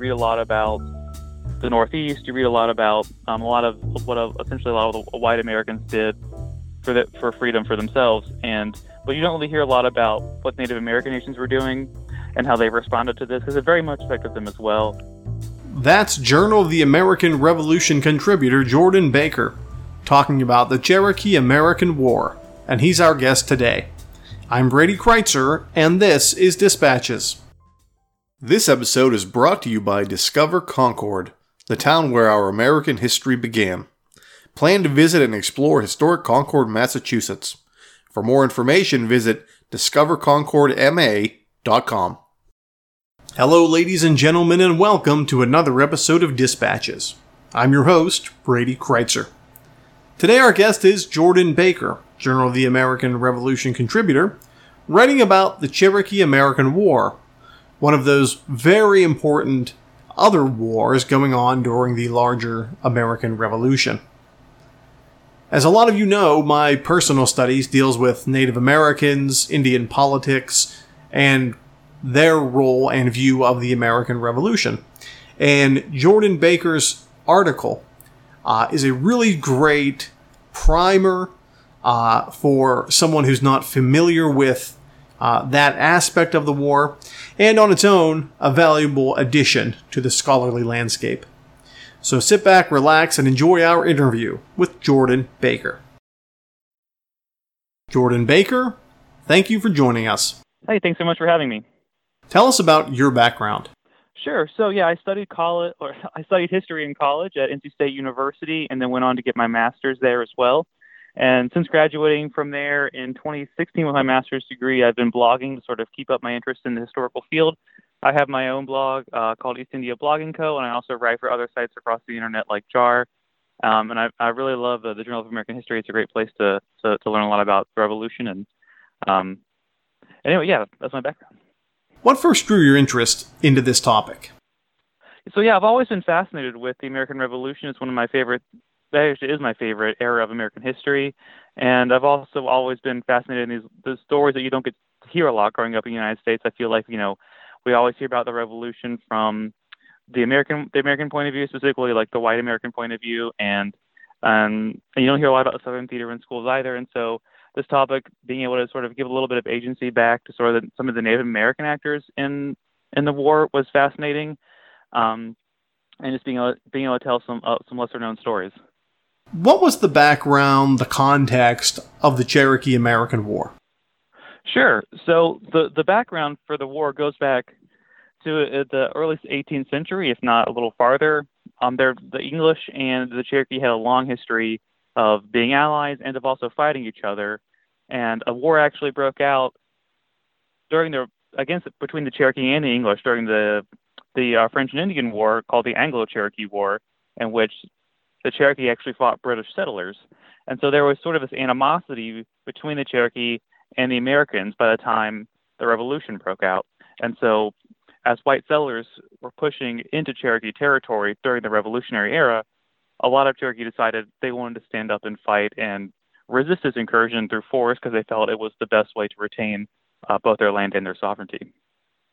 Read a lot about the Northeast. You read a lot about um, a lot of what uh, essentially a lot of the white Americans did for the, for freedom for themselves, and but you don't really hear a lot about what Native American nations were doing and how they responded to this because it very much affected them as well. That's Journal of the American Revolution contributor Jordan Baker talking about the Cherokee American War, and he's our guest today. I'm Brady Crytzer, and this is Dispatches. This episode is brought to you by Discover Concord, the town where our American history began. Plan to visit and explore historic Concord, Massachusetts. For more information, visit discoverconcordma.com. Hello, ladies and gentlemen, and welcome to another episode of Dispatches. I'm your host, Brady Crytzer. Today, our guest is Jordan Baker, Journal of the American Revolution contributor, writing about the Cherokee American War one of those very important other wars going on during the larger American Revolution. As a lot of you know, my personal studies deals with Native Americans, Indian politics, and their role and view of the American Revolution. And Jordan Baker's article uh, is a really great primer uh, for someone who's not familiar with uh, that aspect of the war, and on its own, a valuable addition to the scholarly landscape. So sit back, relax, and enjoy our interview with Jordan Baker. Jordan Baker, thank you for joining us. Hey, thanks so much for having me. Tell us about your background. Sure. So yeah, I studied college, or I studied history in college at NC State University, and then went on to get my master's there as well. And since graduating from there in 2016 with my master's degree, I've been blogging to sort of keep up my interest in the historical field. I have my own blog uh, called East India Blogging Co., and I also write for other sites across the internet like JAR. Um, and I, I really love uh, the Journal of American History. It's a great place to, to, to learn a lot about the Revolution. And um, anyway, yeah, that's my background. What first drew your interest into this topic? So yeah, I've always been fascinated with the American Revolution. It's one of my favorite that actually is my favorite era of American history. And I've also always been fascinated in these the stories that you don't get to hear a lot growing up in the United States. I feel like you know we always hear about the Revolution from the American the American point of view, specifically like the white American point of view, and um, and you don't hear a lot about the Southern theater in schools either. And so this topic, being able to sort of give a little bit of agency back to sort of the, some of the Native American actors in in the war was fascinating, um, and just being able being able to tell some uh, some lesser known stories. What was the background, the context of the Cherokee American War? Sure. So the the background for the war goes back to uh, the early 18th century, if not a little farther. Um, there, the English and the Cherokee had a long history of being allies and of also fighting each other. And a war actually broke out during the against between the Cherokee and the English during the the uh, French and Indian War called the Anglo-Cherokee War, in which the Cherokee actually fought British settlers. And so there was sort of this animosity between the Cherokee and the Americans by the time the Revolution broke out. And so, as white settlers were pushing into Cherokee territory during the Revolutionary era, a lot of Cherokee decided they wanted to stand up and fight and resist this incursion through force because they felt it was the best way to retain uh, both their land and their sovereignty.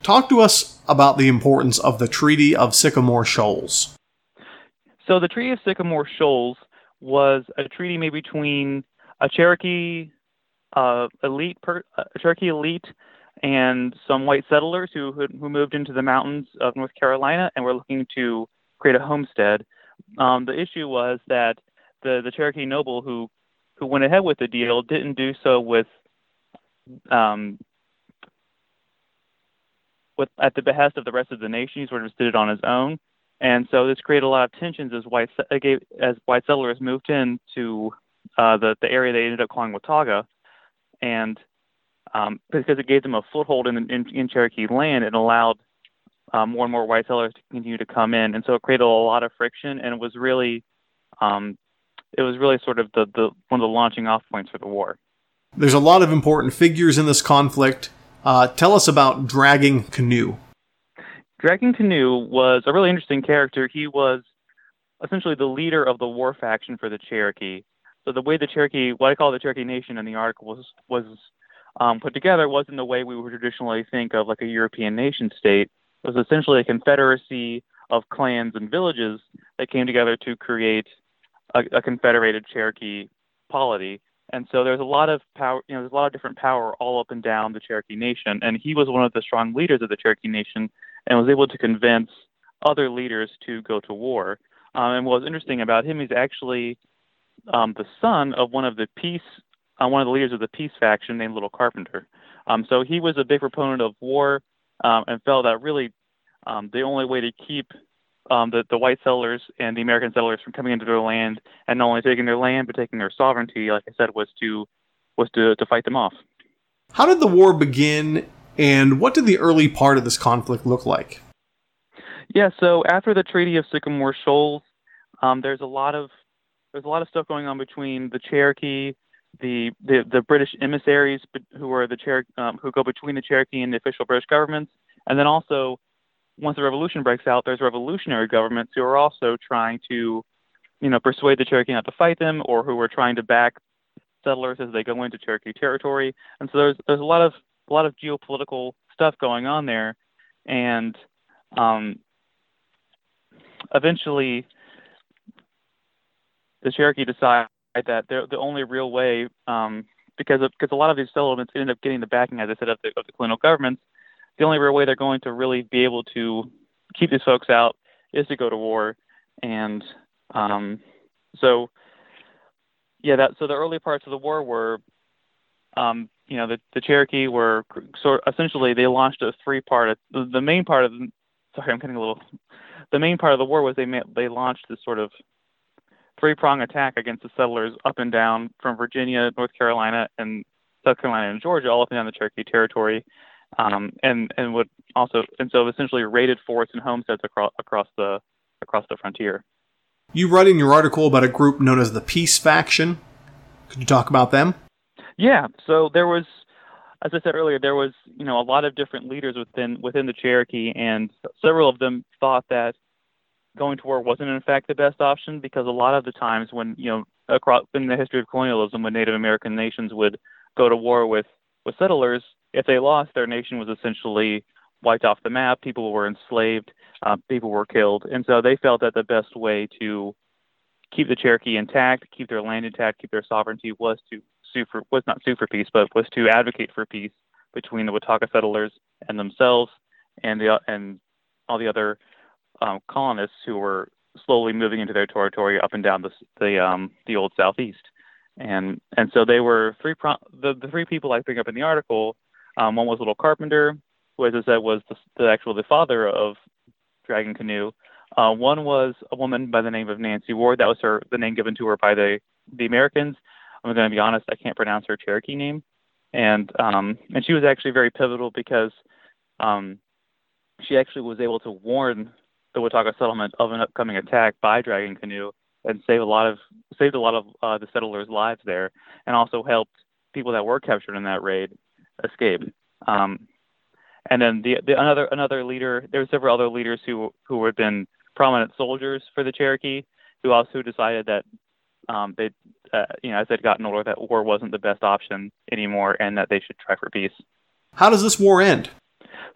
Talk to us about the importance of the Treaty of Sycamore Shoals. So the Treaty of Sycamore Shoals was a treaty made between a Cherokee uh, elite, per, a Cherokee elite, and some white settlers who who moved into the mountains of North Carolina and were looking to create a homestead. Um, the issue was that the the Cherokee noble who who went ahead with the deal didn't do so with um, with at the behest of the rest of the nation. He sort of did it on his own. And so this created a lot of tensions as white as white settlers moved into uh, the the area they ended up calling Watauga, and um, because it gave them a foothold in, in, in Cherokee land, it allowed um, more and more white settlers to continue to come in, and so it created a lot of friction, and it was really, um, it was really sort of the, the one of the launching off points for the war. There's a lot of important figures in this conflict. Uh, tell us about Dragging Canoe. Dragging Canoe was a really interesting character. He was essentially the leader of the war faction for the Cherokee. So the way the Cherokee, what I call the Cherokee Nation in the article, was was um, put together wasn't the way we would traditionally think of like a European nation state. It was essentially a confederacy of clans and villages that came together to create a, a confederated Cherokee polity. And so there's a lot of power, you know, there's a lot of different power all up and down the Cherokee Nation. And he was one of the strong leaders of the Cherokee Nation and was able to convince other leaders to go to war. Um, and what was interesting about him, he's actually um, the son of one of the peace, uh, one of the leaders of the peace faction named Little Carpenter. Um, so he was a big proponent of war um, and felt that really um, the only way to keep um, the, the white settlers and the American settlers from coming into their land and not only taking their land but taking their sovereignty, like I said, was to was to, to fight them off. How did the war begin, and what did the early part of this conflict look like? Yeah, so after the Treaty of Sycamore Shoals, um, there's a lot of there's a lot of stuff going on between the Cherokee, the the, the British emissaries who are the Cher- um, who go between the Cherokee and the official British governments, and then also once the revolution breaks out, there's revolutionary governments who are also trying to, you know, persuade the Cherokee not to fight them, or who are trying to back settlers as they go into Cherokee territory. And so there's there's a lot of a lot of geopolitical stuff going on there, and um, eventually the Cherokee decide that they're the only real way, um, because of, because a lot of these settlements ended up getting the backing, as I said, of the, of the colonial governments. The only real way they're going to really be able to keep these folks out is to go to war, and um, so yeah, that so the early parts of the war were, um, you know, the, the Cherokee were sort essentially they launched a three part. The, main part of sorry, I'm getting a little. The main part of the war was they they launched this sort of three prong attack against the settlers up and down from Virginia, North Carolina, and South Carolina and Georgia, all up and down the Cherokee Territory, um, and and would also and so essentially raided forts and homesteads across across the across the frontier. You write in your article about a group known as the Peace Faction. Could you talk about them? Yeah. So there was, as I said earlier, there was you know a lot of different leaders within within the Cherokee, and several of them thought that going to war wasn't in fact the best option because a lot of the times when you know across in the history of colonialism when Native American nations would go to war with with settlers, if they lost, their nation was essentially wiped off the map. People were enslaved, uh, people were killed, and so they felt that the best way to keep the Cherokee intact, keep their land intact, keep their sovereignty was to sue for was not sue for peace, but was to advocate for peace between the Watauga settlers and themselves, and the and all the other um, colonists who were slowly moving into their territory up and down the the, um, the old southeast, and and so they were three pro- the the three people I bring up in the article. Um, one was Little Carpenter, who, as I said, was the, the actual the father of Dragging Canoe. Uh, one was a woman by the name of Nancy Ward. That was her the name given to her by the the Americans. I'm going to be honest, I can't pronounce her Cherokee name, and um, and she was actually very pivotal because um, she actually was able to warn the Watauga settlement of an upcoming attack by Dragging Canoe and save a lot of saved a lot of uh, the settlers' lives there, and also helped people that were captured in that raid escape. Um, and then the, the another another leader, there were several other leaders who who had been prominent soldiers for the Cherokee, who also decided that um, they, uh, you know, as they'd gotten older, that war wasn't the best option anymore, and that they should try for peace. How does this war end?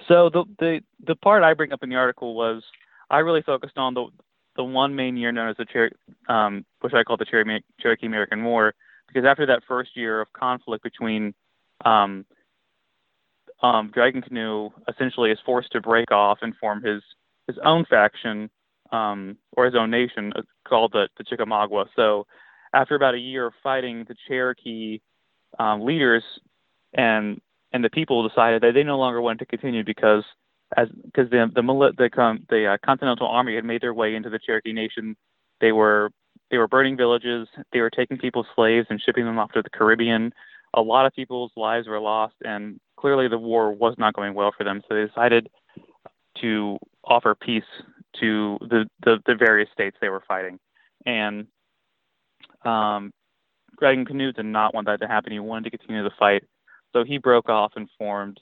So the the the part I bring up in the article was I really focused on the the one main year known as the Cher- um, which I call the Cher- Cherokee American War, because after that first year of conflict between um, um, Dragging Canoe essentially is forced to break off and form his his own faction um, or his own nation uh, called the, the Chickamauga. So after about a year of fighting, the Cherokee um, leaders and and the people decided that they no longer wanted to continue because as because the the the, the uh, Continental Army had made their way into the Cherokee Nation. They were they were burning villages. They were taking people's slaves and shipping them off to the Caribbean. A lot of people's lives were lost, and clearly the war was not going well for them. So they decided to offer peace to the, the, the various states they were fighting. And um, Dragging Canoe did not want that to happen. He wanted to continue the fight. So he broke off and formed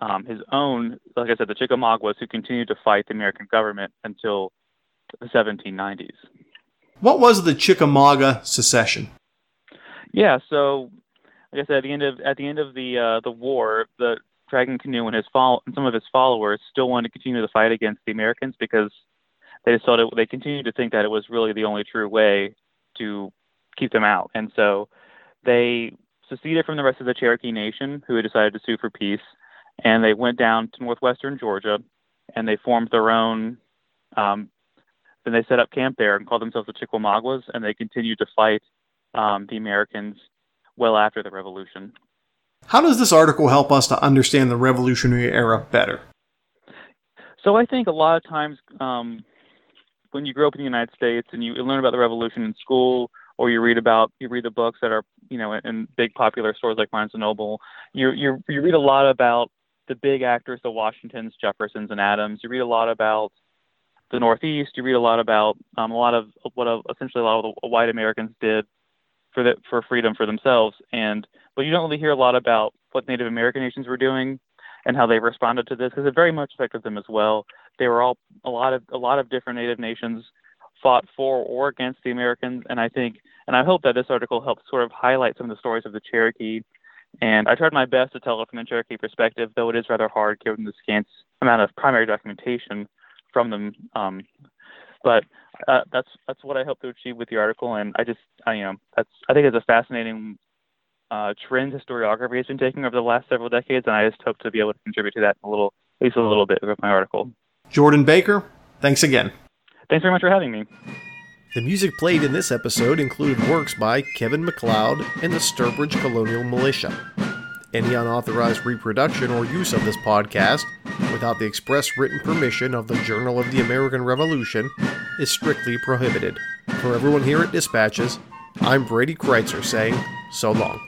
um, his own, like I said, the Chickamaugas, who continued to fight the American government until the 1790s. What was the Chickamauga secession? Yeah, so like I said, at the end of at the end of the uh, the war, the Dragging Canoe and his fol- and some of his followers still wanted to continue the fight against the Americans because they just thought it, they continued to think that it was really the only true way to keep them out, and so they seceded from the rest of the Cherokee Nation, who had decided to sue for peace, and they went down to northwestern Georgia, and they formed their own. Um, then they set up camp there and called themselves the Chickamaugas, and they continued to fight um, the Americans well after the Revolution. How does this article help us to understand the Revolutionary era better? So I think a lot of times um, when you grow up in the United States and you learn about the Revolution in school, or you read about you read the books that are you know in big popular stores like Barnes and Noble, you you you read a lot about the big actors, the Washingtons, Jeffersons, and Adams. You read a lot about the Northeast. You read a lot about um, a lot of what uh, essentially a lot of the white Americans did for the, for freedom for themselves. And but you don't really hear a lot about what Native American nations were doing and how they responded to this because it very much affected them as well. They were all a lot of a lot of different Native nations fought for or against the Americans, and I think and I hope that this article helps sort of highlight some of the stories of the Cherokee. And I tried my best to tell it from the Cherokee perspective, though it is rather hard given the scant amount of primary documentation from them. Um, but uh, that's that's what I hope to achieve with the article, and I just I you know that's I think it's a fascinating uh, trend historiography has been taking over the last several decades, and I just hope to be able to contribute to that a little, at least a little bit with my article. Jordan Baker, thanks again. Thanks very much for having me. The music played in this episode included works by Kevin MacLeod and the Sturbridge Colonial Militia. Any unauthorized reproduction or use of this podcast, without the express written permission of the Journal of the American Revolution, is strictly prohibited. For everyone here at Dispatches, I'm Brady Crytzer saying so long.